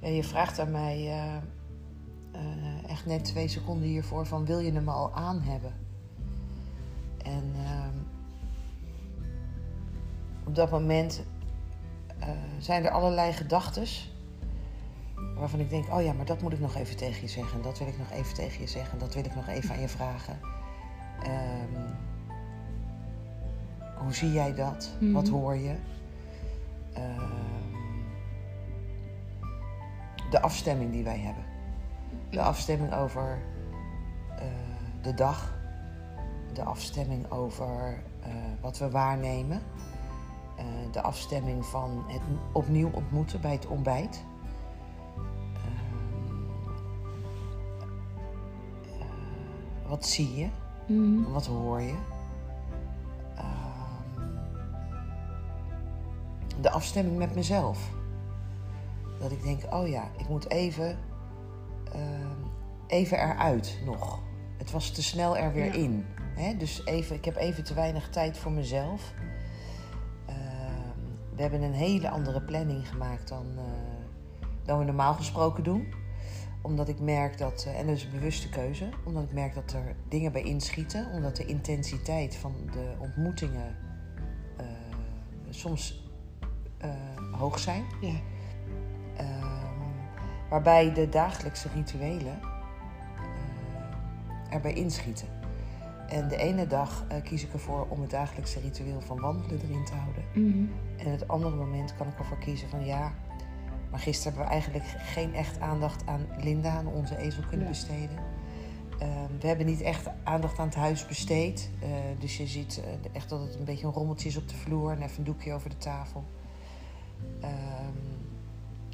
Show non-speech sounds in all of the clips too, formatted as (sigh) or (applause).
Ja, je vraagt aan mij eh, eh, echt net twee seconden hiervoor van wil je hem al aan hebben? En ehm, op dat moment eh, zijn er allerlei gedachten waarvan ik denk, oh ja, maar dat moet ik nog even tegen je zeggen. En dat wil ik nog even tegen je zeggen. En dat wil ik nog even aan je vragen. Hoe zie jij dat? Mhm. Wat hoor je? Ehm, de afstemming die wij hebben. De afstemming over eh, de dag. De afstemming over eh, wat we waarnemen. Eh, de afstemming van het opnieuw ontmoeten bij het ontbijt. Ehm, eh, wat zie je? Mhm. Wat hoor je? De afstemming met mezelf. Dat ik denk, oh ja, ik moet even, ehm, even eruit nog. Het was te snel er weer Ja. in. Hè? Dus even, ik heb even te weinig tijd voor mezelf. Ehm, we hebben een hele andere planning gemaakt dan, eh, dan we normaal gesproken doen omdat ik merk dat, eh, en dat is een bewuste keuze, omdat ik merk dat er dingen bij inschieten, omdat de intensiteit van de ontmoetingen eh, soms hoog zijn. Ja. Ehm, waarbij de dagelijkse rituelen eh, erbij inschieten. En de ene dag eh, kies ik ervoor om het dagelijkse ritueel van wandelen erin te houden. Mhm. En het andere moment kan ik ervoor kiezen van ja, maar gisteren hebben we eigenlijk geen echt aandacht aan Linda, aan onze ezel kunnen Ja. besteden. Ehm, we hebben niet echt aandacht aan het huis besteed. Eh, dus je ziet eh, echt dat het een beetje een rommeltje is op de vloer en even een doekje over de tafel. Ehm,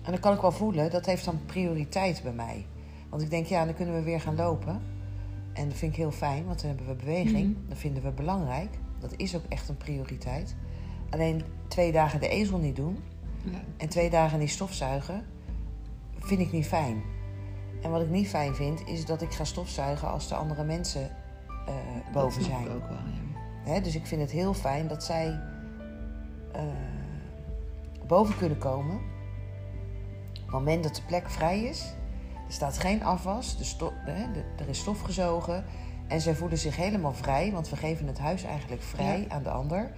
en dan kan ik wel voelen, dat heeft dan prioriteit bij mij. Want ik denk, ja, dan kunnen we weer gaan lopen. En dat vind ik heel fijn, want dan hebben we beweging. Mhm. Dat vinden we belangrijk. Dat is ook echt een prioriteit. Alleen twee dagen de ezel niet doen Ja. en twee dagen niet stofzuigen, vind ik niet fijn. En wat ik niet fijn vind, is dat ik ga stofzuigen als de andere mensen eh, Dat boven zijn. ik ook wel, ja. Dus ik vind het heel fijn dat zij eh, boven kunnen komen. Op het moment dat de plek vrij is, er staat geen afwas, de er is stof gezogen. En zij voelen zich helemaal vrij, want we geven het huis eigenlijk vrij Ja. aan de ander.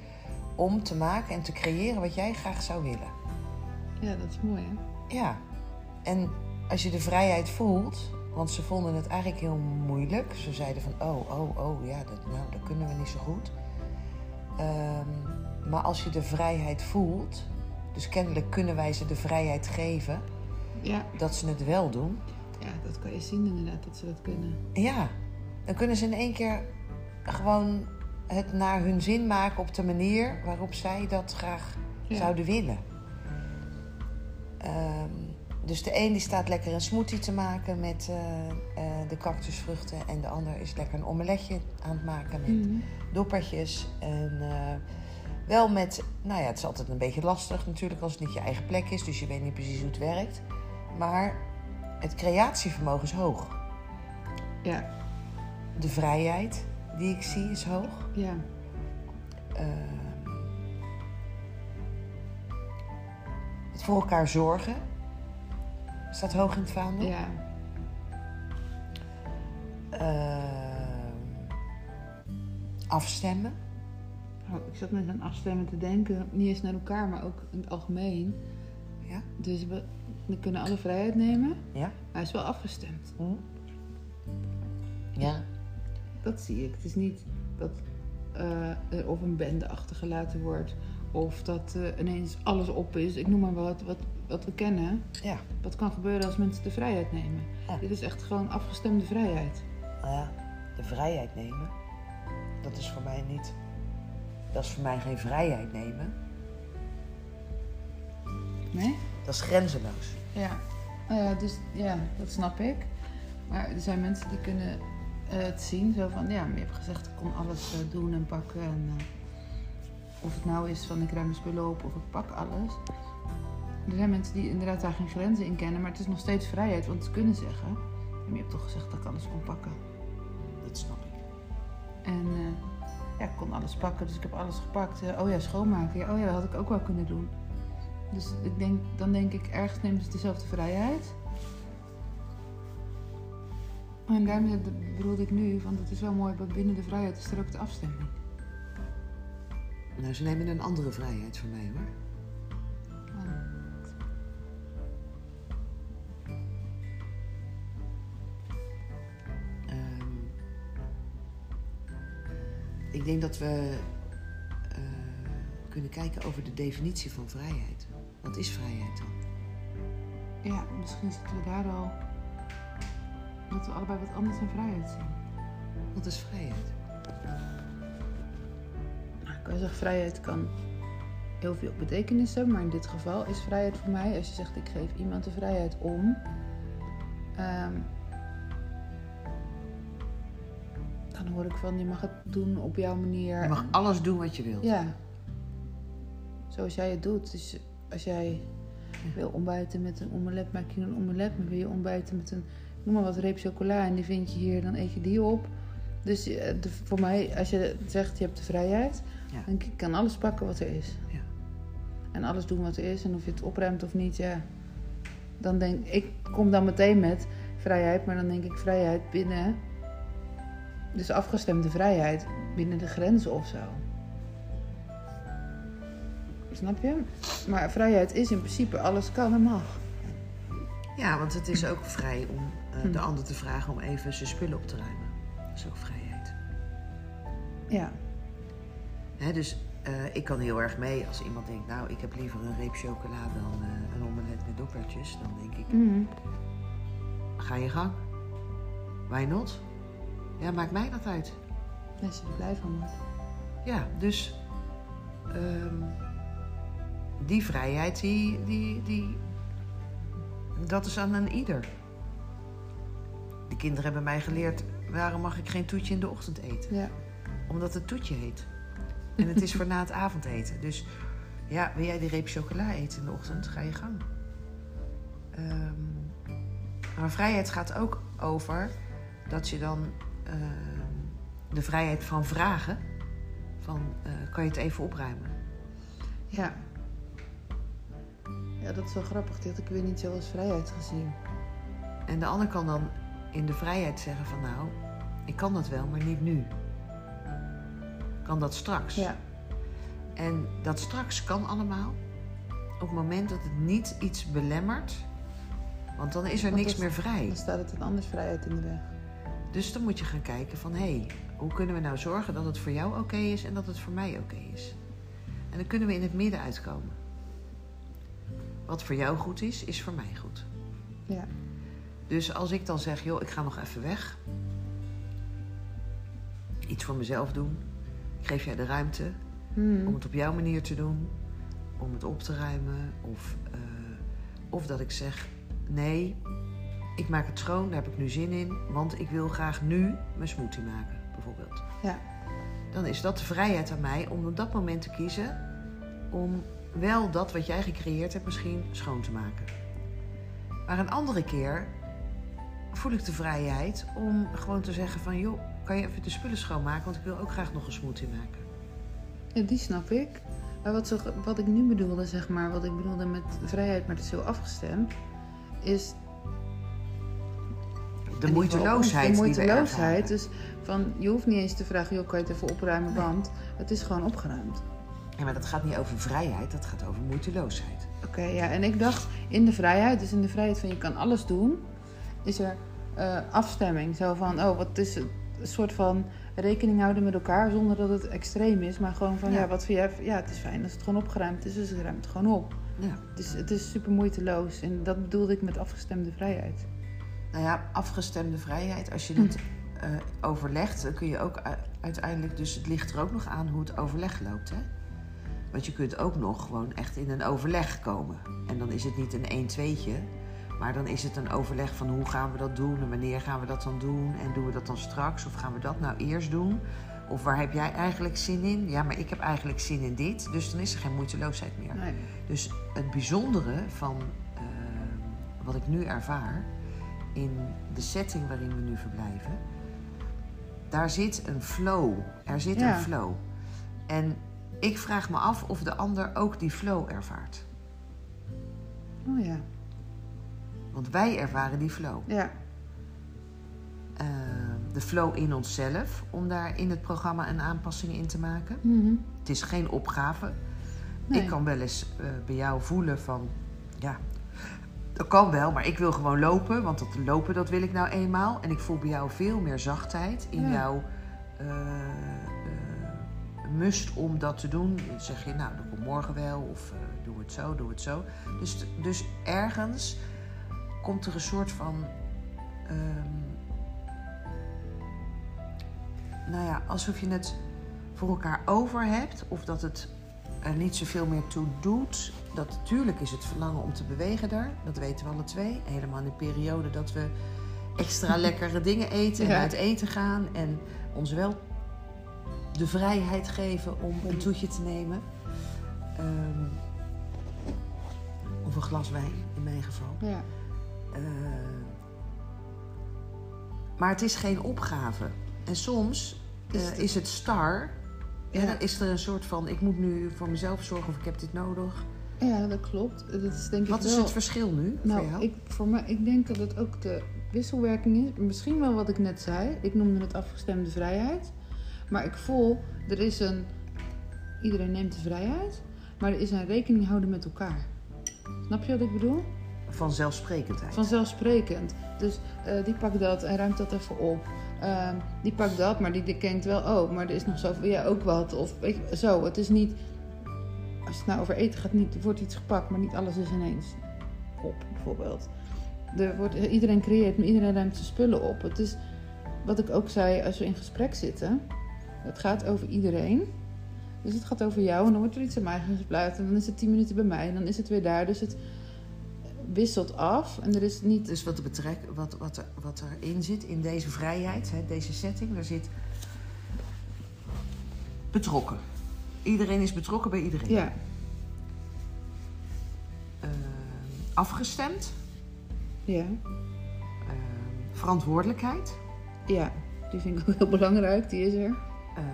Om te maken en te creëren wat jij graag zou willen. Ja, dat is mooi, hè? Ja, en als je de vrijheid voelt, want ze vonden het eigenlijk heel moeilijk. Ze zeiden van, oh, oh, oh, ja, dat, nou, dat kunnen we niet zo goed. Ehm, maar als je de vrijheid voelt, dus kennelijk kunnen wij ze de vrijheid geven Ja. dat ze het wel doen. ja, dat kan je zien inderdaad, dat ze dat kunnen. Ja, dan kunnen ze in één keer gewoon het naar hun zin maken op de manier waarop zij dat graag Ja. zouden willen. Ehm, dus de een die staat lekker een smoothie te maken met eh, eh, de cactusvruchten. En de ander is lekker een omeletje aan het maken met Mhm. doppertjes. En eh, wel met, nou ja, het is altijd een beetje lastig natuurlijk als het niet je eigen plek is. Dus je weet niet precies hoe het werkt. Maar het creatievermogen is hoog. Ja, De vrijheid die ik zie is hoog. ja. Ehm, het voor elkaar zorgen staat hoog in het vaandel. Ja, Ehm, afstemmen. Oh, ik zat net aan afstemmen te denken, niet eens naar elkaar, maar ook in het algemeen. Ja. Dus we, we kunnen alle vrijheid nemen, Ja. maar hij is wel afgestemd. Hm? Ja. Dat zie ik. Het is niet dat eh, er of een bende achtergelaten wordt, of dat eh, ineens alles op is. Ik noem maar wat, wat, wat we kennen. Ja. Wat kan gebeuren als mensen de vrijheid nemen. Ja. Dit is echt gewoon afgestemde vrijheid. Nou ja, de vrijheid nemen. Dat is voor mij niet. Dat is voor mij geen vrijheid nemen. Nee? Dat is grenzeloos. Ja. Ja, dus ja, dat snap ik. Maar er zijn mensen die kunnen eh, het zien. Zo van, ja, maar je hebt gezegd ik kon alles eh, doen en pakken. En, eh, of het nou is van ik ruim de spullen op of ik pak alles. Er zijn mensen die inderdaad daar geen grenzen in kennen. Maar het is nog steeds vrijheid. Want ze kunnen zeggen, maar je hebt toch gezegd dat ik alles kon pakken. Dat snap ik. Kon alles pakken, dus ik heb alles gepakt. Eh, oh ja, schoonmaken. Oh ja, dat had ik ook wel kunnen doen. Dus ik denk, dan denk ik, ergens nemen ze dezelfde vrijheid. En daarmee bedoelde ik nu, want het is wel mooi, want binnen de vrijheid is er ook de afstemming. Nou, ze nemen een andere vrijheid van mij hoor. Denk dat we uh, kunnen kijken over de definitie van vrijheid. Wat is vrijheid dan? Ja, misschien zitten we daar al. Dat we allebei wat anders dan vrijheid zien. Wat is vrijheid? Nou, ik kan zeggen, vrijheid kan heel veel betekenis hebben, maar in dit geval is vrijheid voor mij, als je zegt ik geef iemand de vrijheid om, um, hoor ik van je mag het doen op jouw manier. Je mag alles doen wat je wilt. Ja. Zoals jij het doet. Dus als jij wil ontbijten met een omelet, maak je een omelet. Maar wil je ontbijten met een, noem maar wat, reep chocola en die vind je hier, dan eet je die op. Dus eh, de, voor mij, als je zegt je hebt de vrijheid, ja. dan kan alles pakken wat er is. Ja. En alles doen wat er is. En of je het opruimt of niet, ja. Dan denk ik, kom dan meteen met vrijheid, maar dan denk ik vrijheid binnen. Dus afgestemde vrijheid binnen de grenzen of zo. Snap je? Maar vrijheid is in principe alles kan en mag. Ja, want het is ook vrij om uh, de ander te vragen om even zijn spullen op te ruimen. Dat is ook vrijheid. Ja. Hè, dus uh, ik kan heel erg mee als iemand denkt, nou, ik heb liever een reep chocola dan uh, een omelet met doktertjes. Dan denk ik, mm. ga je gang. Why not? Ja, maakt mij dat uit. Als je er blij van wordt. Ja, dus um, die vrijheid, die, die, die, dat is aan een ieder. De kinderen hebben mij geleerd, waarom mag ik geen toetje in de ochtend eten? Ja. Omdat het toetje heet. En het is voor na het (laughs) avondeten. Dus ja, wil jij die reep chocola eten in de ochtend? Ga je gang. Um, maar vrijheid gaat ook over dat je dan uh, de vrijheid van vragen, van uh, kan je het even opruimen? Ja. Ja, dat is wel grappig. Dat ik weer niet zo als vrijheid gezien. En de ander kan dan in de vrijheid zeggen van nou, ik kan dat wel, maar niet nu. Kan dat straks. Ja. En dat straks kan allemaal op het moment dat het niet iets belemmert. Want dan is er niks meer vrij. Dan staat het een anders vrijheid in de weg. Dus dan moet je gaan kijken van hé, hey, hoe kunnen we nou zorgen dat het voor jou oké is en dat het voor mij oké is. En dan kunnen we in het midden uitkomen. Wat voor jou goed is, is voor mij goed. Ja. Dus als ik dan zeg, joh, ik ga nog even weg. Iets voor mezelf doen. Ik geef jij de ruimte hmm. om het op jouw manier te doen. Om het op te ruimen. Of, uh, of dat ik zeg, nee, ik maak het schoon, daar heb ik nu zin in. Want ik wil graag nu mijn smoothie maken, bijvoorbeeld. Ja. Dan is dat de vrijheid aan mij om op dat moment te kiezen om wel dat wat jij gecreëerd hebt misschien schoon te maken. Maar een andere keer voel ik de vrijheid om gewoon te zeggen van... joh, kan je even de spullen schoonmaken? Want ik wil ook graag nog een smoothie maken. Ja, die snap ik. Maar wat, zo, wat ik nu bedoelde, zeg maar, wat ik bedoelde met vrijheid, maar het is zo afgestemd, is... De moeiteloosheid. De moeiteloosheid. Dus van, je hoeft niet eens te vragen, joh, kan je het even opruimen, want het is gewoon opgeruimd. Ja, maar dat gaat niet over vrijheid, dat gaat over moeiteloosheid. Oké, ja, en ik dacht in de vrijheid, dus in de vrijheid van je kan alles doen, is er uh, afstemming. Zo van, oh, wat is het? Een soort van rekening houden met elkaar zonder dat het extreem is, maar gewoon van, ja, wat vind jij? Ja, het is fijn als het gewoon opgeruimd is, dus het gewoon op. Ja. Dus het is super moeiteloos en dat bedoelde ik met afgestemde vrijheid. Nou ja, afgestemde vrijheid, als je het uh, overlegt, dan kun je ook uiteindelijk, dus het ligt er ook nog aan hoe het overleg loopt, hè? Want je kunt ook nog gewoon echt in een overleg komen. En dan is het niet een 1 2 maar dan is het een overleg van hoe gaan we dat doen en wanneer gaan we dat dan doen en doen we dat dan straks of gaan we dat nou eerst doen? Of waar heb jij eigenlijk zin in? Ja, maar ik heb eigenlijk zin in dit, dus dan is er geen moeiteloosheid meer. Nee. Dus het bijzondere van uh, wat ik nu ervaar in de setting waarin we nu verblijven, daar zit een flow. Er zit Ja. een flow. En ik vraag me af of de ander ook die flow ervaart. Oh ja. Want wij ervaren die flow. Ja. Eh, de flow in onszelf, om daar in het programma een aanpassing in te maken. Mhm. Het is geen opgave. Nee. Ik kan wel eens eh, bij jou voelen van, ja, dat kan wel, maar ik wil gewoon lopen, want dat lopen dat wil ik nou eenmaal. En ik voel bij jou veel meer zachtheid in Ja. jouw eh, eh, must om dat te doen. Dan zeg je, nou, dat komt morgen wel, of eh, doe het zo, doe het zo. Dus, dus ergens komt er een soort van, ehm, nou ja, alsof je het voor elkaar over hebt, of dat het er niet zoveel meer toe doet. Dat natuurlijk is het verlangen om te bewegen daar. Dat weten we alle twee. Helemaal in de periode dat we extra (laughs) lekkere dingen eten en Ja. uit eten gaan. En ons wel de vrijheid geven om een toetje te nemen. Ehm, of een glas wijn, in mijn geval. Ja. Eh, maar het is geen opgave. En soms Is eh, het- is het star. Ja. En dan is er een soort van: ik moet nu voor mezelf zorgen of ik heb dit nodig. Ja, dat klopt. Dat is denk Wat ik is wel... het verschil nu Nou, voor jou? ik, voor mij, ik denk dat het ook de wisselwerking is. Misschien wel wat ik net zei. Ik noemde het afgestemde vrijheid. Maar ik voel, er is een... Iedereen neemt de vrijheid. Maar er is een rekening houden met elkaar. Snap je wat ik bedoel? Vanzelfsprekendheid. Vanzelfsprekend. Dus eh, die pakt dat en ruimt dat even op. Ehm, die pakt dat, maar die, die denkt wel, oh, maar er is nog zoveel, ja, ook wat. Of weet je, zo. Het is niet, als het nou over eten gaat, niet, wordt iets gepakt, maar niet alles is ineens op, bijvoorbeeld. Er wordt, iedereen creëert, maar iedereen ruimt zijn spullen op. Het is, wat ik ook zei, als we in gesprek zitten, het gaat over iedereen. Dus het gaat over jou en dan wordt er iets aan mij gespuit. En dan is het tien minuten bij mij en dan is het weer daar. Dus het wisselt af en er is niet Dus wat, betrek, wat, wat, er, wat erin zit in deze vrijheid, hè, deze setting, daar zit betrokken. Iedereen is betrokken bij iedereen. Ja, Eh, afgestemd, ja, eh, verantwoordelijkheid. ja. Die vind ik ook heel belangrijk, die is er. eh,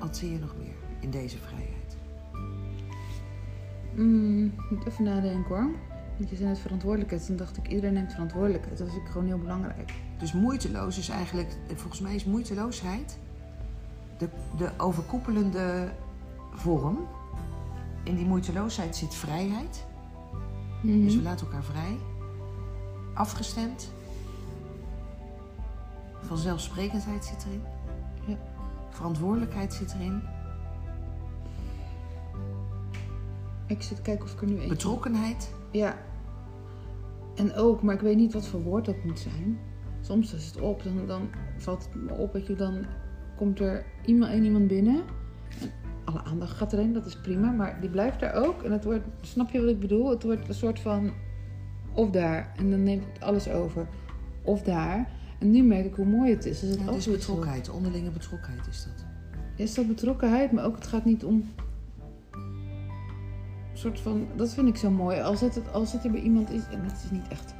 wat zie je nog meer in deze vrijheid? Mm, moet even nadenken hoor. Want je zei net verantwoordelijkheid. Toen dacht ik, iedereen neemt verantwoordelijkheid. Dat vind ik gewoon heel belangrijk. Dus moeiteloos is eigenlijk, volgens mij is moeiteloosheid de, de overkoepelende vorm. In die moeiteloosheid zit vrijheid. Mhm. Dus we laten elkaar vrij. Afgestemd. Vanzelfsprekendheid zit erin. Ja. Verantwoordelijkheid zit erin. Ik zit te kijken of ik er nu eentje... Betrokkenheid. Ja. En ook, maar ik weet niet wat voor woord dat moet zijn. Soms is het op, dan, dan valt het me op, weet je, dan komt er iemand, één iemand binnen. En alle aandacht gaat erin, dat is prima, maar die blijft daar ook. En het wordt, snap je wat ik bedoel? Het wordt een soort van, of daar, en dan neemt het alles over. Of daar. En nu merk ik hoe mooi het is. Dus het Ja, wisselt. betrokkenheid. Onderlinge betrokkenheid is dat. Is dat betrokkenheid, maar ook het gaat niet om. Soort van, dat vind ik zo mooi. Als het, als het er bij iemand is, en het is niet echt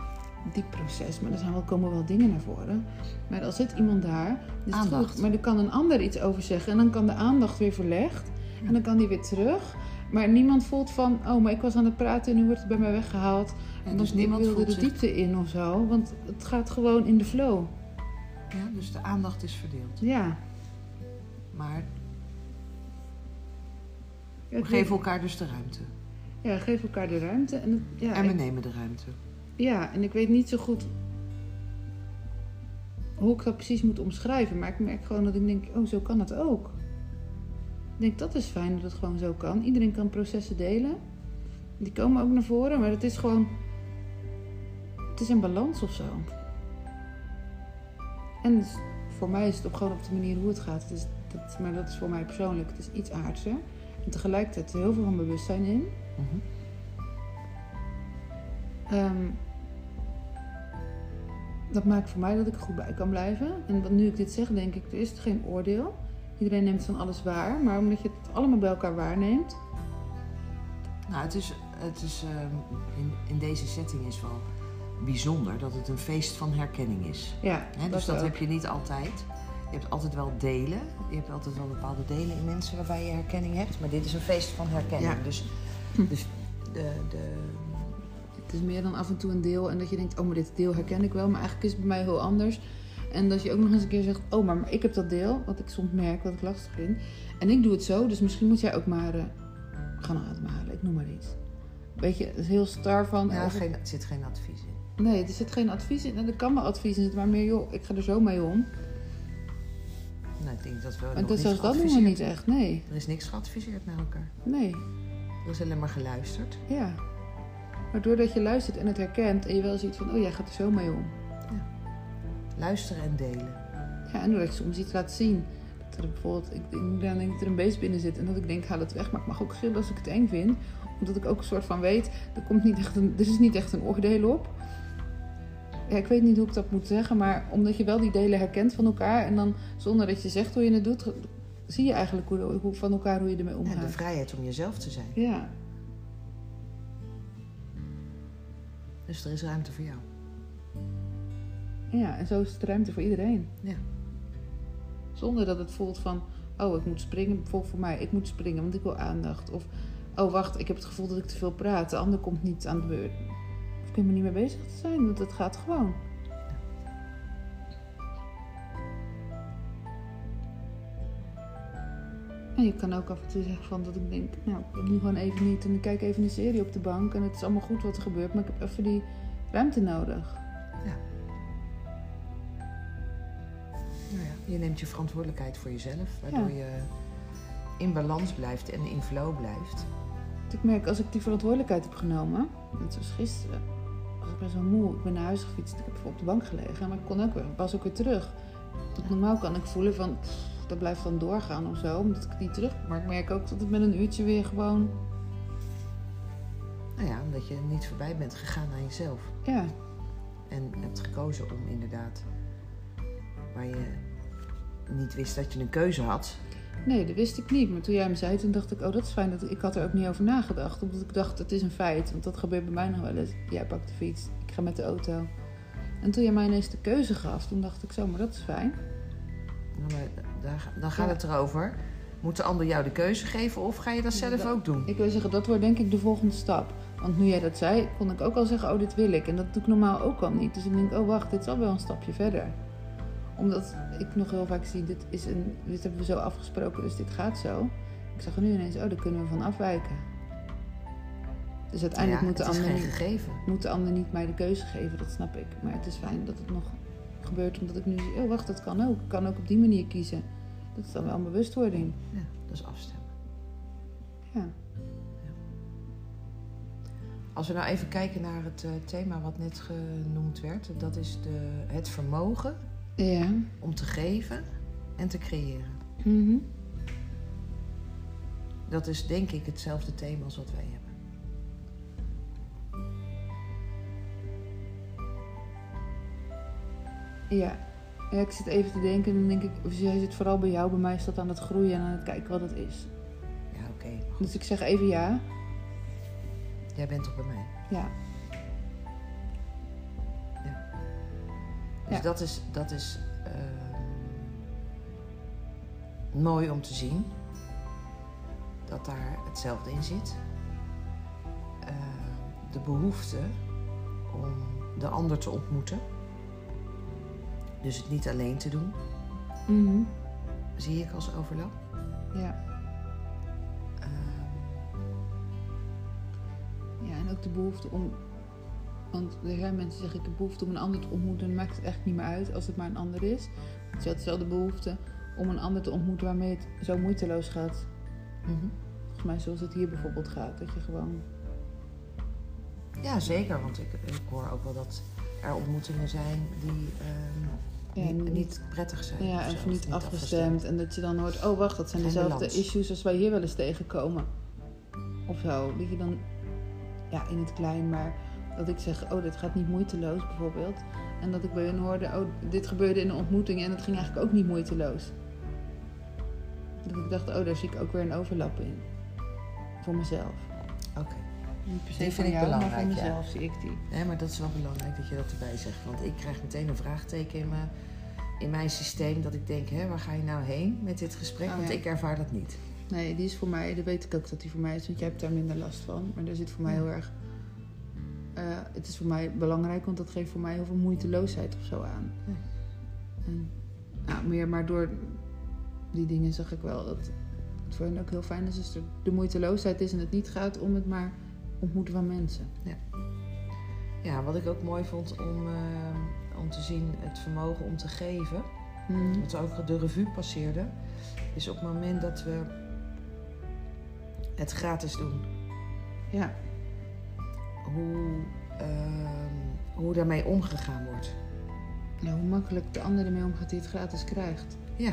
diep proces, maar er zijn wel, komen wel dingen naar voren. Maar als zit iemand daar, dan het Aandacht. goed. Maar er kan een ander iets over zeggen en dan kan de aandacht weer verlegd en dan kan die weer terug. Maar niemand voelt van, oh, maar ik was aan het praten en nu wordt het bij mij weggehaald. Want dus niemand wilde voelt de zich... diepte in of zo. Want het gaat gewoon in de flow. Ja, dus de aandacht is verdeeld. Ja. Maar Ja, we geven elkaar dus de ruimte. Ja, geef elkaar de ruimte. En, het- ja, En we ik- nemen de ruimte. Ja, en ik weet niet zo goed hoe ik dat precies moet omschrijven. Maar ik merk gewoon dat ik denk, oh, zo kan het ook. Ik denk, dat is fijn dat het gewoon zo kan. Iedereen kan processen delen. Die komen ook naar voren, maar het is gewoon... Het is een balans of zo. En voor mij is het op, gewoon op de manier hoe het gaat. Het dat, maar dat is voor mij persoonlijk. Het is iets aardser. En tegelijkertijd heel veel van bewustzijn in. Mhm. Ehm, dat maakt voor mij dat ik er goed bij kan blijven. En wat, nu ik dit zeg, denk ik, er is geen oordeel. Iedereen neemt van alles waar. Maar omdat je het allemaal bij elkaar waarneemt. Nou, het is, het is ehm, in, in deze setting is wel bijzonder dat het een feest van herkenning is. Ja, dus dat heb je niet altijd. Je hebt altijd wel delen. Je hebt altijd wel bepaalde delen in mensen waarbij je herkenning hebt. Maar dit is een feest van herkenning. Ja. Dus, Hm. dus de, de, is meer dan af en toe een deel en dat je denkt, oh, maar dit deel herken ik wel, maar eigenlijk is het bij mij heel anders. En dat je ook nog eens een keer zegt, oh, maar, maar ik heb dat deel, wat ik soms merk, wat ik lastig vind. En ik doe het zo, dus misschien moet jij ook maar eh, gaan ademhalen, ik noem maar iets. Weet je, het is heel star van... ja, het- geen, er zit geen advies in. Nee, er zit geen advies in. En er kan wel advies in zitten, maar meer, joh, ik ga er zo mee om. Nou, ik denk dat we dat, niet zelfs dat doen we niet echt, nee. Er is niks geadviseerd naar elkaar. Nee, Er is alleen maar geluisterd. ja. Maar doordat je luistert en het herkent en je wel ziet van, oh, jij gaat er zo mee om. Luisteren en delen. Ja, en doordat je soms iets laat zien. Dat er bijvoorbeeld, ik denk dan denk ik dat er een beest binnen zit en dat ik denk, haal het weg. Maar ik mag ook gillen als ik het eng vind. Omdat ik ook een soort van weet, er, komt niet echt een, er is niet echt een oordeel op. Ja, ik weet niet hoe ik dat moet zeggen, maar omdat je wel die delen herkent van elkaar. En dan zonder dat je zegt hoe je het doet, zie je eigenlijk hoe, hoe, van elkaar hoe je ermee En de omgaat. vrijheid om jezelf te zijn. Ja, Dus er is ruimte voor jou. ja, en zo is het ruimte voor iedereen. Ja. Zonder dat het voelt van, oh, ik moet springen. Bijvoorbeeld voor mij, ik moet springen, want ik wil aandacht. Of, oh, wacht, ik heb het gevoel dat ik te veel praat. De ander komt niet aan de beurt. Of ik ben me niet mee bezig te zijn, want het gaat gewoon. En je kan ook af en toe zeggen van dat ik denk, nou, ik wil nu gewoon even niet. En ik kijk even een serie op de bank en het is allemaal goed wat er gebeurt. Maar ik heb even die ruimte nodig. Nou ja, je neemt je verantwoordelijkheid voor jezelf, waardoor je in balans blijft en in flow blijft. Ik merk als ik die verantwoordelijkheid heb genomen, net zoals gisteren, was ik best wel moe. Ik ben naar huis gefietst, ik heb op de bank gelegen, maar ik kon ook weer, was ook weer terug. Want normaal kan ik voelen van, dat blijft dan doorgaan of zo, omdat ik niet terug. Maar ik merk ook dat het met een uurtje weer gewoon, Nou ja, omdat je niet voorbij bent gegaan aan jezelf. ja, En hebt gekozen om inderdaad, waar je niet wist dat je een keuze had. nee, dat wist ik niet. Maar toen jij me zei, toen dacht ik, oh dat is fijn. Dat, ik had er ook niet over nagedacht, omdat ik dacht, het is een feit. Want dat gebeurt bij mij nog wel eens. Jij pakt de fiets, ik ga met de auto. En toen jij mij ineens de keuze gaf, toen dacht ik zo, maar dat is fijn. Nou, maar daar, dan gaat het erover. Moet de ander jou de keuze geven of ga je dat zelf Dat- ook doen? Ik wil zeggen, dat wordt denk ik de volgende stap. Want nu jij dat zei, kon ik ook al zeggen, oh, dit wil ik. En dat doe ik normaal ook al niet. Dus ik denk, oh, wacht, dit is al wel een stapje verder. Omdat ik nog heel vaak zie, dit, is een, dit hebben we zo afgesproken, dus dit gaat zo. Ik zag er nu ineens, oh, daar kunnen we van afwijken. Dus uiteindelijk Ja, moet, de ander niet, moet de ander niet mij de keuze geven, dat snap ik. Maar het is fijn dat het nog gebeurt, omdat ik nu zie, oh, wacht, dat kan ook. Ik kan ook op die manier kiezen. Dat is dan wel een bewustwording. Ja, dat is afstemmen. Ja. Als we nou even kijken naar het eh, thema wat net genoemd werd, dat is de, het vermogen Ja. om te geven en te creëren. Mhm. Dat is denk ik hetzelfde thema als wat wij hebben. Ja. ja, ik zit even te denken en dan denk ik, of jij zit vooral bij jou, bij mij is dat aan het groeien en aan het kijken wat het is. Ja, oké. Dus ik zeg even ja. Jij bent toch bij mij? Ja. Dus Ja. dat is, dat is ehm, mooi om te zien. Dat daar hetzelfde in zit. Ehm, de behoefte om de ander te ontmoeten. Dus het niet alleen te doen, Mhm. zie ik als overlap. Ja. Ehm, ja, en ook de behoefte om... Want er zijn mensen die zeggen, ik heb behoefte om een ander te ontmoeten. Dan maakt het echt niet meer uit als het maar een ander is. Dus je had dezelfde behoefte om een ander te ontmoeten waarmee het zo moeiteloos gaat. mhm. Volgens mij zoals het hier bijvoorbeeld gaat. Dat je gewoon... Ja, zeker. Want ik, ik hoor ook wel dat er ontmoetingen zijn die ehm, Ja, niet, prettig zijn. Ja, of en zo, niet afgestemd. En dat je dan hoort, oh wacht, dat zijn Geen dezelfde balans. issues als wij hier wel eens tegenkomen. Of zo. Dat je dan, ja, in het klein, maar dat ik zeg, oh, dit gaat niet moeiteloos bijvoorbeeld. En dat ik bij hun hoorde, oh, dit gebeurde in een ontmoeting en het ging eigenlijk ook niet moeiteloos. Dat ik dacht, oh, daar zie ik ook weer een overlap in. Voor mezelf. Oké. Niet per se Die vind ik maar belangrijk, van ja. mezelf zie ik die. Nee, maar dat is wel belangrijk dat je dat erbij zegt. Want ik krijg meteen een vraagteken in mijn, in mijn systeem. Dat ik denk, hè, waar ga je nou heen met dit gesprek? Oh, Want ja. ik ervaar dat niet. Nee, die is voor mij, dat weet ik ook dat die voor mij is, want jij hebt daar minder last van. Maar daar zit voor mij heel erg. eh, het is voor mij belangrijk, want dat geeft voor mij heel veel moeiteloosheid of zo aan. En, nou, meer, maar door die dingen zag ik wel dat het voor hen ook heel fijn is als er de moeiteloosheid is en het niet gaat om het maar ontmoeten van mensen. Ja, wat ik ook mooi vond om, eh, om te zien, het vermogen om te geven. Mhm. Wat ook de revue passeerde. Is op het moment dat we het gratis doen. Ja, Hoe, ehm, hoe daarmee omgegaan wordt. ja, hoe makkelijk de ander ermee omgaat die het gratis krijgt. Ja,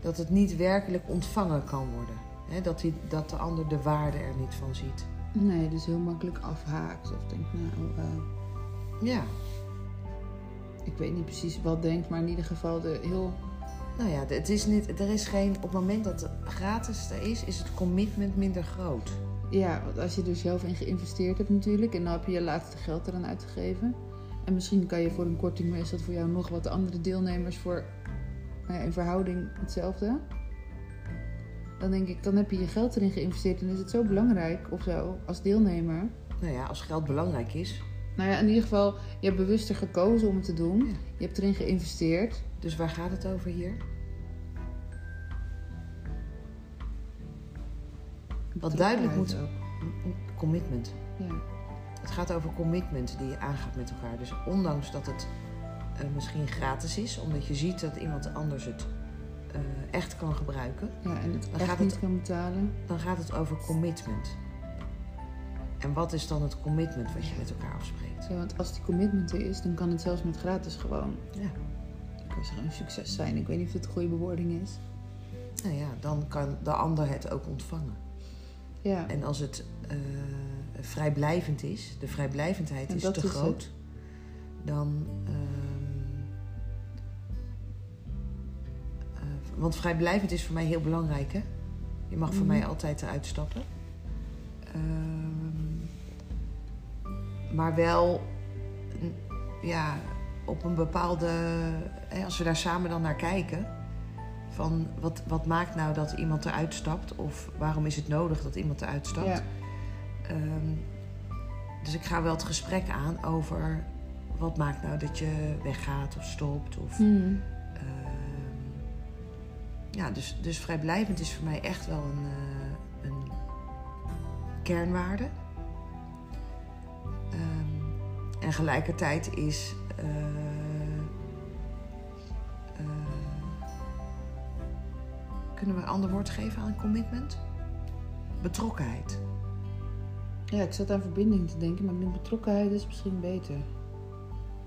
dat het niet werkelijk ontvangen kan worden. Hè, dat, die, dat de ander de waarde er niet van ziet. Nee, dus heel makkelijk afhaakt of denkt, nou, eh, Ja, ik weet niet precies wat denkt, maar in ieder geval de heel nou ja, het is niet, er is geen, op het moment dat het gratis er is, is het commitment minder groot. Ja, want als je er zelf in geïnvesteerd hebt natuurlijk en dan heb je je laatste geld eraan uitgegeven. En misschien kan je voor een korting, maar is dat voor jou nog wat de andere deelnemers voor nou ja, in verhouding hetzelfde. Dan denk ik, dan heb je je geld erin geïnvesteerd en is het zo belangrijk of zo als deelnemer. Nou ja, als geld belangrijk is. Nou ja, in ieder geval, je hebt bewuster gekozen om het te doen. Ja. Je hebt erin geïnvesteerd. Dus waar gaat het over hier? Wat duidelijk moet. Ook. Commitment. Ja. Het gaat over commitment die je aangaat met elkaar. Dus ondanks dat het eh, misschien gratis is, omdat je ziet dat iemand anders het echt kan gebruiken, ja, en het Dan echt gaat niet het- kan betalen. dan gaat het over commitment. En wat is dan het commitment wat je met elkaar afspreekt? Ja, want als die commitment er is, dan kan het zelfs met gratis gewoon. Ja. Dan kan het gewoon een succes zijn. Ik weet niet of het een goede bewoording is. Nou ja, dan kan de ander het ook ontvangen. Ja, En als het eh, vrijblijvend is, de vrijblijvendheid En is te is groot, het. dan. ehm, want vrijblijvend is voor mij heel belangrijk, hè? Je mag voor Mhm. mij altijd eruit stappen. Ehm, maar wel, ja, op een bepaalde. Hè, als we daar samen dan naar kijken. Van wat, wat maakt nou dat iemand eruit stapt? Of waarom is het nodig dat iemand eruit stapt? ja. Ehm, dus ik ga wel het gesprek aan over wat maakt nou dat je weggaat of stopt. Of, Hmm. Ja, dus, dus vrijblijvend is voor mij echt wel een, eh, een kernwaarde. Ehm, en gelijkertijd is. eh, eh, kunnen we een ander woord geven aan commitment? Betrokkenheid. ja, ik zat aan verbinding te denken, maar betrokkenheid is misschien beter.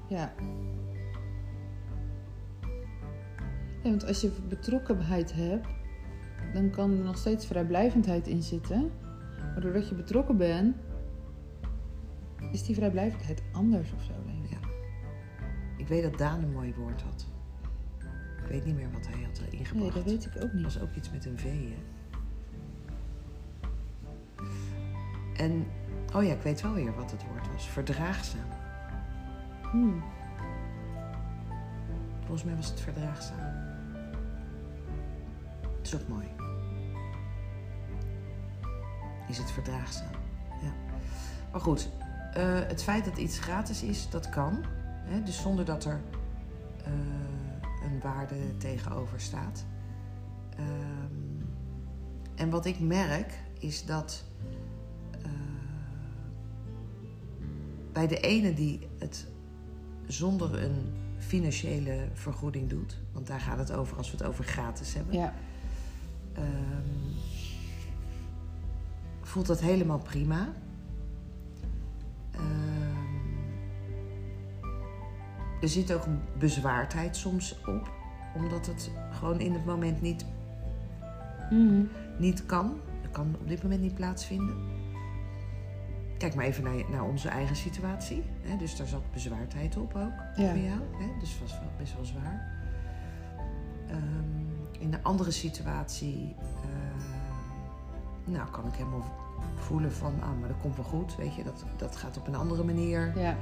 Ja. Ja, want als je betrokkenheid hebt, dan kan er nog steeds vrijblijvendheid in zitten. Maar doordat je betrokken bent, is die vrijblijvendheid anders of zo, denk ik. Ja. Ik weet dat Daan een mooi woord had. Ik weet niet meer wat hij had eh, Nee, ingebracht. dat weet ik ook niet. was ook iets met een V, hè? En, oh ja, ik weet wel weer wat het woord was. Verdraagzaam. Hmm. Volgens mij was het verdraagzaam. Is ook mooi. Is het verdraagzaam? Ja. Maar goed, eh, het feit dat iets gratis is, dat kan. Hè? Dus zonder dat er eh, een waarde tegenover staat. Ehm, en wat ik merk is dat eh, bij de ene die het zonder een financiële vergoeding doet, want daar gaat het over als we het over gratis hebben, Ja, ehm, voelt dat helemaal prima. Ehm, er zit ook een bezwaardheid soms op, omdat het gewoon in het moment niet Mhm. niet kan. Dat kan op dit moment niet plaatsvinden. Kijk maar even naar, naar onze eigen situatie. Hè? Dus daar zat bezwaardheid op ook Ja. bij jou. Hè? Dus het was wel best wel zwaar. Ehm, in een andere situatie... ehm, nou, kan ik helemaal voelen van, ah, maar dat komt wel goed, weet je, dat, dat gaat op een andere manier. Ja.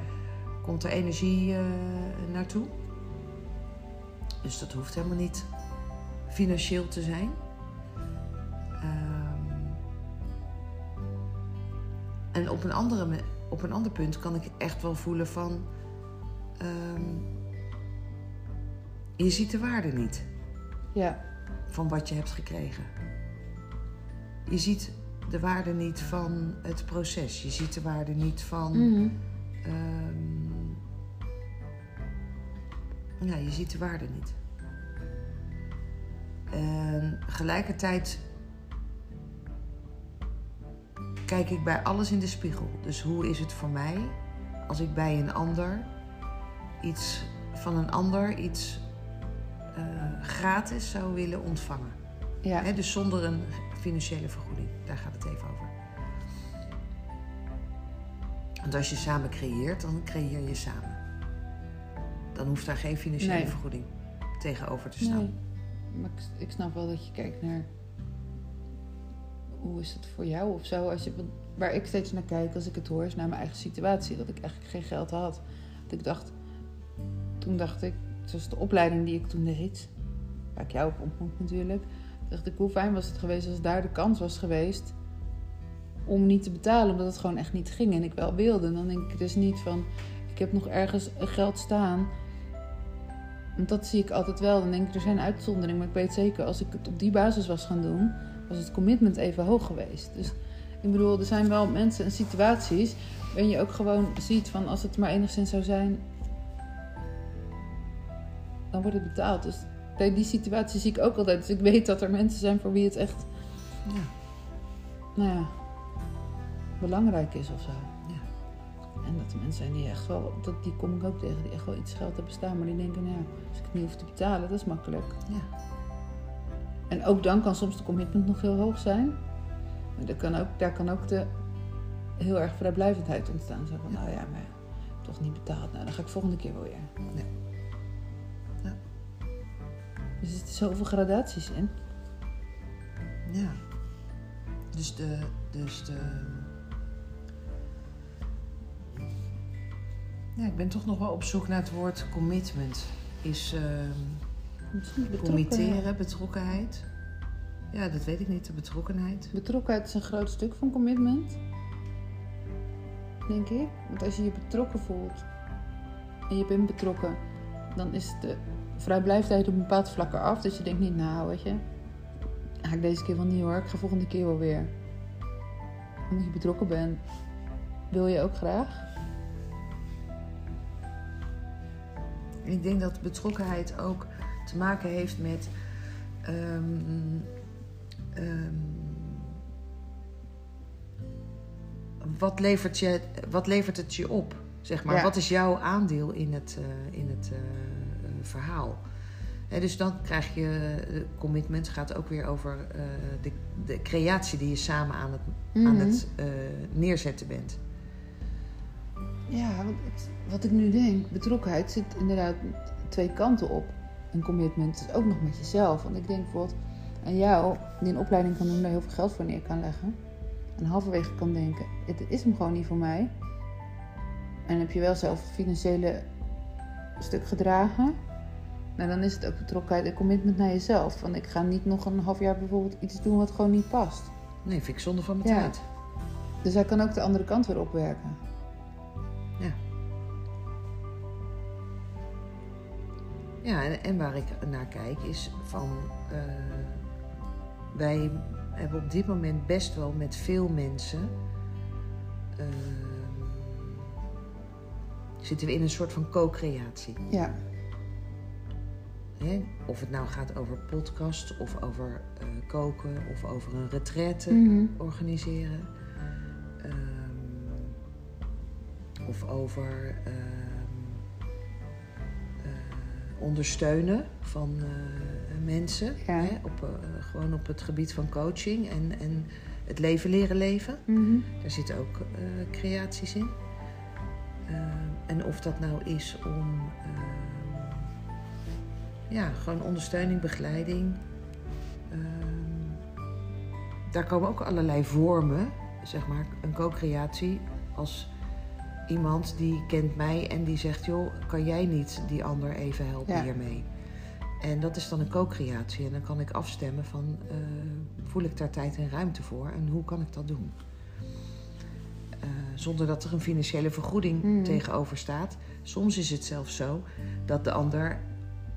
Komt er energie eh, naartoe. Dus dat hoeft helemaal niet financieel te zijn. Ehm, en op een, andere, op een ander punt kan ik echt wel voelen van... ehm, je ziet de waarde niet Ja. Van wat je hebt gekregen. Je ziet de waarde niet van het proces. Je ziet de waarde niet van... Ehm, ja, je ziet de waarde niet. En gelijkertijd kijk ik bij alles in de spiegel. Dus hoe is het voor mij als ik bij een ander iets van een ander iets eh, gratis zou willen ontvangen? Ja. Dus zonder een financiële vergoeding. Daar gaat het even over. Want als je samen creëert, dan creëer je samen. Dan hoeft daar geen financiële Nee. vergoeding tegenover te staan. Nee. Maar ik, ik snap wel dat je kijkt naar hoe is het voor jou of zo. Als je, waar ik steeds naar kijk als ik het hoor, is naar mijn eigen situatie. Dat ik eigenlijk geen geld had. Dat ik dacht, toen dacht ik, zoals de opleiding die ik toen deed, waar ik jou op ontmoet natuurlijk, dacht ik, hoe fijn was het geweest als daar de kans was geweest om niet te betalen, omdat het gewoon echt niet ging en ik wel wilde. Dan denk ik dus niet van, ik heb nog ergens geld staan. Want dat zie ik altijd wel. Dan denk ik, er zijn uitzonderingen. Maar ik weet zeker, als ik het op die basis was gaan doen, was het commitment even hoog geweest. Dus ik bedoel, er zijn wel mensen en situaties waarin je ook gewoon ziet van als het maar enigszins zou zijn, dan wordt het betaald. Dus bij die situatie zie ik ook altijd. Dus ik weet dat er mensen zijn voor wie het echt, Ja. nou ja, belangrijk is of zo. Ja. En dat er mensen zijn die echt wel, dat, die kom ik ook tegen, die echt wel iets geld hebben staan, maar die denken, nou ja, als ik het niet hoef te betalen, dat is makkelijk. Ja. En ook dan kan soms de commitment nog heel hoog zijn. Maar daar kan ook, daar kan ook de heel erg vrijblijvendheid ontstaan. Zo van, nou ja, maar toch niet betaald. Nou, dan ga ik volgende keer wel weer. Ja. Dus er zitten zoveel gradaties in. Ja. Dus de. Dus de ja, ik ben toch nog wel op zoek naar het woord commitment. Is Misschien betrokkenheid. committeren, betrokkenheid. Ja, dat weet ik niet, de betrokkenheid. Betrokkenheid is een groot stuk van commitment. Denk ik. Want als je je betrokken voelt en je bent betrokken, dan is de vrijblijvendheid op een bepaald vlak eraf. Dus je denkt niet, nou weet je, ga ik deze keer wel niet hoor, ik ga volgende keer wel weer. Omdat je betrokken bent, wil je ook graag. En ik denk dat betrokkenheid ook te maken heeft met. ehm, ehm, wat, levert je, wat levert het je op? Zeg maar. Ja. Wat is jouw aandeel in het, eh, in het eh, verhaal? Dus dan krijg je commitment, gaat ook weer over eh, de, de creatie die je samen aan het, aan Mhm. het eh, neerzetten bent. Ja, wat ik nu denk, betrokkenheid zit inderdaad twee kanten op. Een commitment is ook nog met jezelf. Want ik denk bijvoorbeeld aan jou, die een opleiding kan doen, daar heel veel geld voor neer kan leggen. En halverwege kan denken, het is hem gewoon niet voor mij. En heb je wel zelf financiële stuk gedragen. Nou, dan is het ook betrokkenheid en commitment naar jezelf. Want ik ga niet nog een half jaar bijvoorbeeld iets doen wat gewoon niet past. Nee, vind ik zonde van mijn Ja. tijd. Dus hij kan ook de andere kant weer opwerken. Ja. Ja, en, en waar ik naar kijk is van... eh, wij hebben op dit moment best wel met veel mensen... eh, zitten we in een soort van co-creatie. Ja, Hè? Of het nou gaat over podcast of over eh, koken of over een retraite Mhm. organiseren. Ehm, of over ehm, eh, ondersteunen van eh, mensen. Ja. Hè? Op, gewoon op het gebied van coaching en, en het leven leren leven. Mhm. Daar zitten ook creaties in. Ehm, en of dat nou is om ehm, ja, gewoon ondersteuning, begeleiding. Ehm, daar komen ook allerlei vormen zeg maar, een co-creatie als iemand die kent mij en die zegt: joh, kan jij niet die ander even helpen Ja. hiermee? En dat is dan een co-creatie. En dan kan ik afstemmen van eh, voel ik daar tijd en ruimte voor en hoe kan ik dat doen? Zonder dat er een financiële vergoeding Mhm. tegenover staat. Soms is het zelfs zo dat de ander,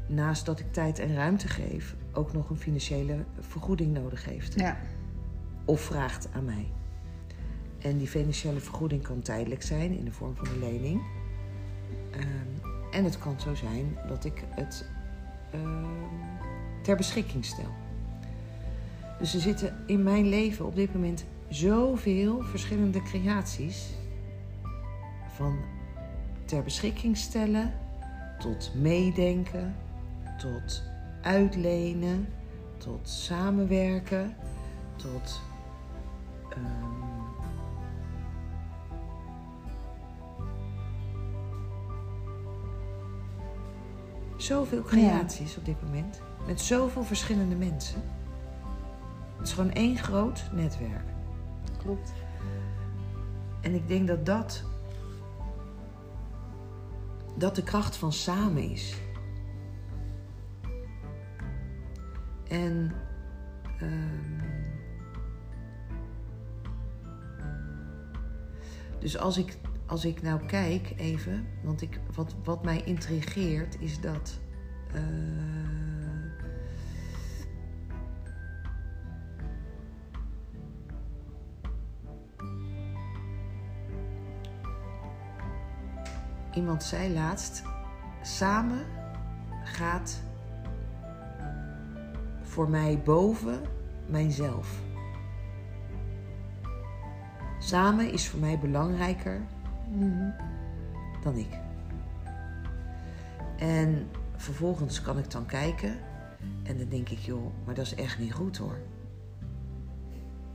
naast dat ik tijd en ruimte geef, ook nog een financiële vergoeding nodig heeft. Ja. Of vraagt aan mij. En die financiële vergoeding kan tijdelijk zijn in de vorm van een lening. Ehm, en het kan zo zijn dat ik het ehm, ter beschikking stel. Dus er zitten in mijn leven op dit moment zoveel verschillende creaties. Van ter beschikking stellen, tot meedenken, tot uitlenen, tot samenwerken, tot. ehm, zoveel creaties op dit moment. Met zoveel verschillende mensen. Het is gewoon één groot netwerk. Klopt. En ik denk dat dat, dat de kracht van samen is. En ehm, dus als ik, als ik nou kijk even, want ik, wat, wat mij intrigeert is dat. eh, Iemand zei laatst: samen gaat voor mij boven mijzelf. Samen is voor mij belangrijker dan ik. En vervolgens kan ik dan kijken en dan denk ik, joh, maar dat is echt niet goed hoor.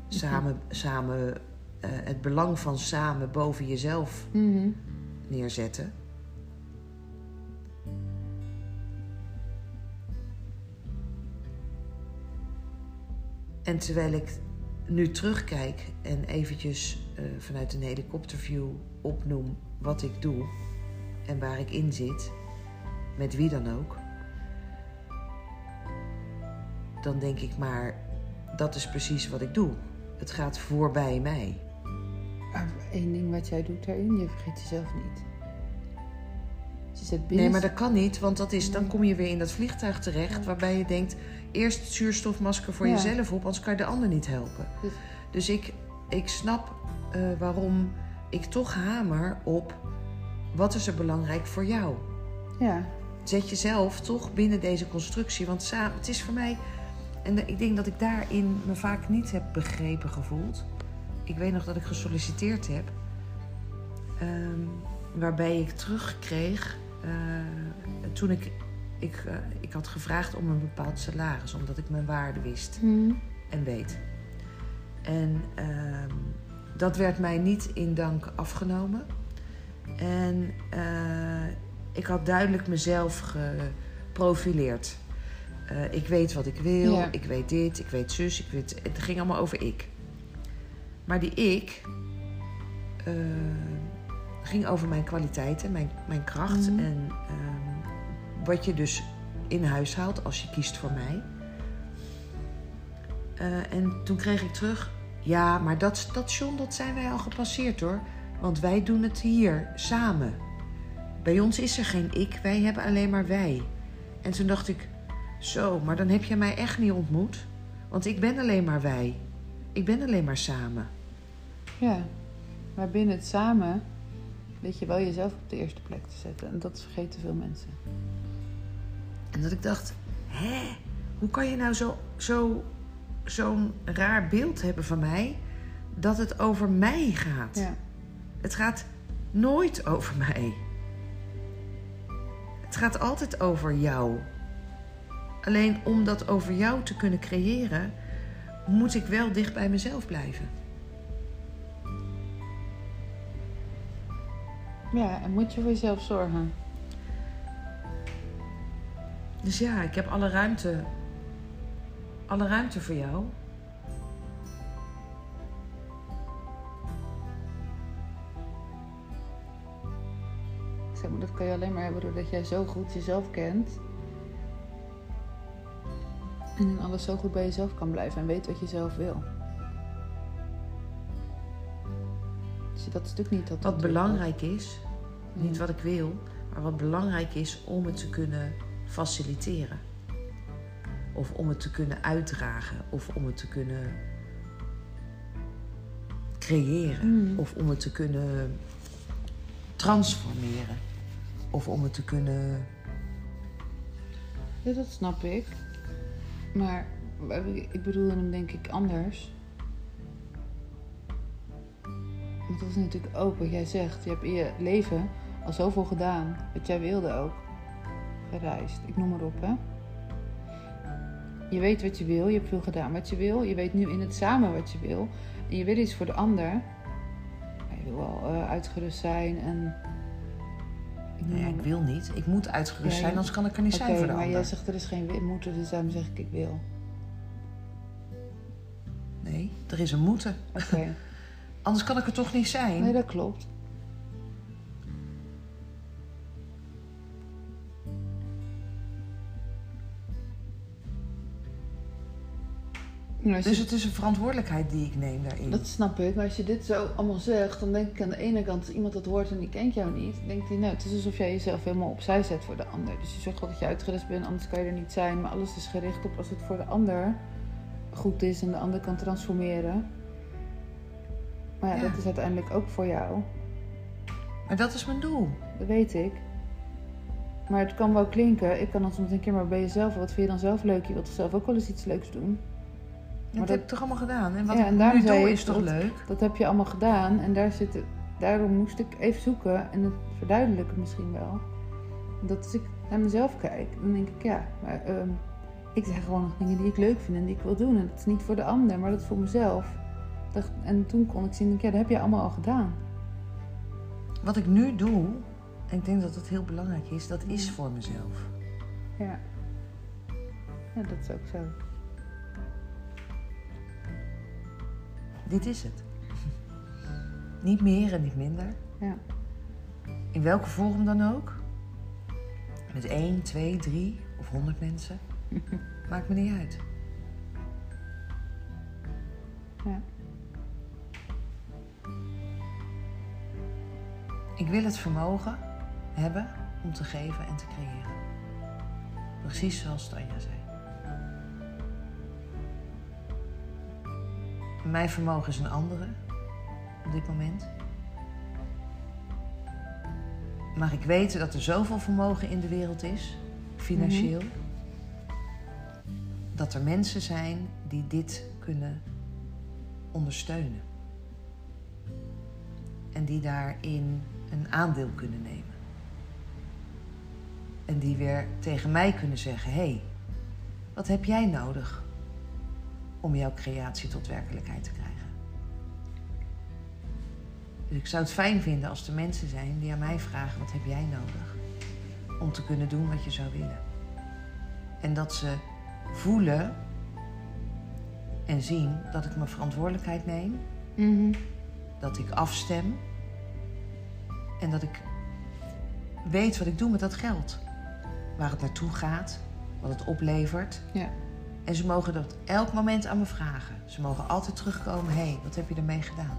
Samen, samen eh, het belang van samen boven jezelf Mhm. Neerzetten. En terwijl ik nu terugkijk en eventjes eh, vanuit een helikopterview opnoem wat ik doe en waar ik in zit, met wie dan ook, dan denk ik maar, dat is precies wat ik doe. Het gaat voorbij mij. Maar één ding wat jij doet daarin, je vergeet jezelf niet. Je zit binnen. Nee, maar dat kan niet, want dat is, dan kom je weer in dat vliegtuig terecht Ja. waarbij je denkt: eerst het zuurstofmasker voor Ja. jezelf op, anders kan je de ander niet helpen. Dus- Dus ik, ik snap eh, waarom ik toch hamer op wat is er belangrijk voor jou. Ja, Zet jezelf toch binnen deze constructie, want samen, het is voor mij. En ik denk dat ik daarin me vaak niet heb begrepen gevoeld. Ik weet nog dat ik gesolliciteerd heb, ehm, waarbij ik terugkreeg eh, toen ik, ik, eh, ik had gevraagd om een bepaald salaris, omdat ik mijn waarde wist Mhm. en weet. En ehm, dat werd mij niet in dank afgenomen. En eh, ik had duidelijk mezelf geprofileerd. Ik weet wat ik wil, Ja. ik weet dit, ik weet zus, ik weet... Het ging allemaal over ik. Maar die ik eh, ging over mijn kwaliteiten, mijn, mijn kracht Mhm. en ehm, wat je dus in huis haalt als je kiest voor mij. Eh, en toen kreeg ik terug, ja, maar dat station dat zijn wij al gepasseerd hoor. Want wij doen het hier samen. Bij ons is er geen ik, wij hebben alleen maar wij. En toen dacht ik, zo, maar dan heb je mij echt niet ontmoet. Want ik ben alleen maar wij. Ik ben alleen maar samen. ja. Maar binnen het samen weet je wel jezelf op de eerste plek te zetten. En dat vergeten veel mensen. En dat ik dacht, hè, hoe kan je nou zo, zo, zo'n raar beeld hebben van mij dat het over mij gaat? Ja. Het gaat nooit over mij. Het gaat altijd over jou. Alleen om dat over jou te kunnen creëren, moet ik wel dicht bij mezelf blijven. Ja, en moet je voor jezelf zorgen. Dus ja, ik heb alle ruimte. Alle ruimte voor jou. Zeg dat kan je alleen maar hebben doordat jij zo goed jezelf kent. En in alles zo goed bij jezelf kan blijven en weet wat je zelf wil. Je dat stuk niet had. Wat belangrijk is, niet wat ik wil, maar wat belangrijk is om het te kunnen faciliteren. Of om het te kunnen uitdragen. Of om het te kunnen creëren. Mm. Of om het te kunnen transformeren. Of om het te kunnen. Ja, dat snap ik. Maar ik bedoelde hem denk ik anders. Want dat is natuurlijk ook wat jij zegt. Je hebt in je leven al zoveel gedaan. Wat jij wilde ook. Gereisd. Ik noem maar op, hè. Je weet wat je wil. Je hebt veel gedaan wat je wil. Je weet nu in het samen wat je wil. En je wil iets voor de ander. Je wil wel eh, uitgerust zijn en... Nee, maar- ik wil niet. Ik moet uitgerust Ja, zijn, anders kan ik er niet zijn voor de maar ander. jij zegt er is geen moeten, dus daarom zeg ik ik wil. Nee, er is een moeten. Oké, (laughs) Anders kan ik er toch niet zijn. nee, dat klopt. Dus je- het is een verantwoordelijkheid die ik neem daarin. Dat snap ik, maar als je dit zo allemaal zegt, dan denk ik aan de ene kant, als iemand dat hoort en die kent jou niet, denkt hij, nou, het is alsof jij jezelf helemaal opzij zet voor de ander. Dus je zorgt wel dat je uitgerust bent, anders kan je er niet zijn. Maar alles is gericht op als het voor de ander goed is en de ander kan transformeren. Maar ja, Ja. dat is uiteindelijk ook voor jou. Maar dat is mijn doel. Dat weet ik. Maar het kan wel klinken, ik kan dan soms een keer maar bij jezelf, wat vind je dan zelf leuk? Je wilt zelf ook wel eens iets leuks doen? Dat Maar heb dat- ik toch allemaal gedaan. En wat Ja, ik en daarom nu zei doe ik is toch dat- leuk? Dat heb je allemaal gedaan en daar zit daarom moest ik even zoeken en het verduidelijken misschien wel. Dat als ik naar mezelf kijk, dan denk ik ja, maar ehm, ik zeg gewoon nog dingen die ik leuk vind en die ik wil doen. En dat is niet voor de ander, maar dat is voor mezelf. En toen kon ik zien, ik, ja, dat heb je allemaal al gedaan. Wat ik nu doe, en ik denk dat het heel belangrijk is, dat is voor mezelf. Ja. Ja, dat is ook zo. Dit is het. Niet meer en niet minder. Ja. In welke vorm dan ook. Met één, twee, drie of honderd mensen. (laughs) Maakt me niet uit. Ja. Ik wil het vermogen hebben om te geven en te creëren. Precies zoals Tanja zei. Mijn vermogen is een andere op dit moment. Maar ik weet dat er zoveel vermogen in de wereld is, financieel, dat er mensen zijn die dit kunnen ondersteunen. En die daarin een aandeel kunnen nemen. En die weer tegen mij kunnen zeggen: hé, hey, wat heb jij nodig om jouw creatie tot werkelijkheid te krijgen? Dus ik zou het fijn vinden als er mensen zijn die aan mij vragen: wat heb jij nodig om te kunnen doen wat je zou willen? En dat ze voelen en zien dat ik mijn verantwoordelijkheid neem Mhm. dat ik afstem en dat ik weet wat ik doe met dat geld. Waar het naartoe gaat, wat het oplevert. Ja. En ze mogen dat elk moment aan me vragen. Ze mogen altijd terugkomen: hé, hey, wat heb je ermee gedaan?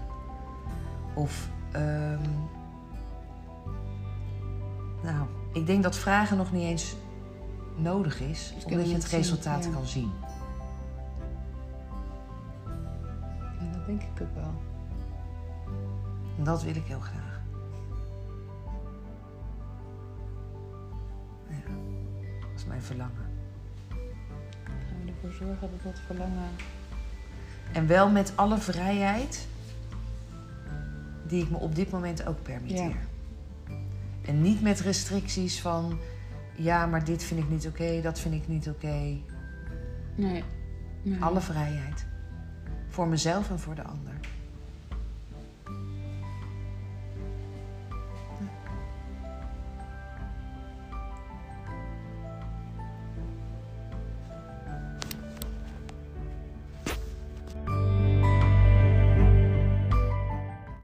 Of, ehm, nou, ik denk dat vragen nog niet eens nodig is, omdat je het zien, resultaat ja. kan zien. ja, dat denk ik ook wel. En dat wil ik heel graag. Ja, dat is mijn verlangen. Ervoor zorgen dat dat verlangen... En wel met alle vrijheid die ik me op dit moment ook permitteer. En niet met restricties van, ja, maar dit vind ik niet oké, dat vind ik niet oké. Nee. nee. Alle vrijheid. Voor mezelf en voor de ander.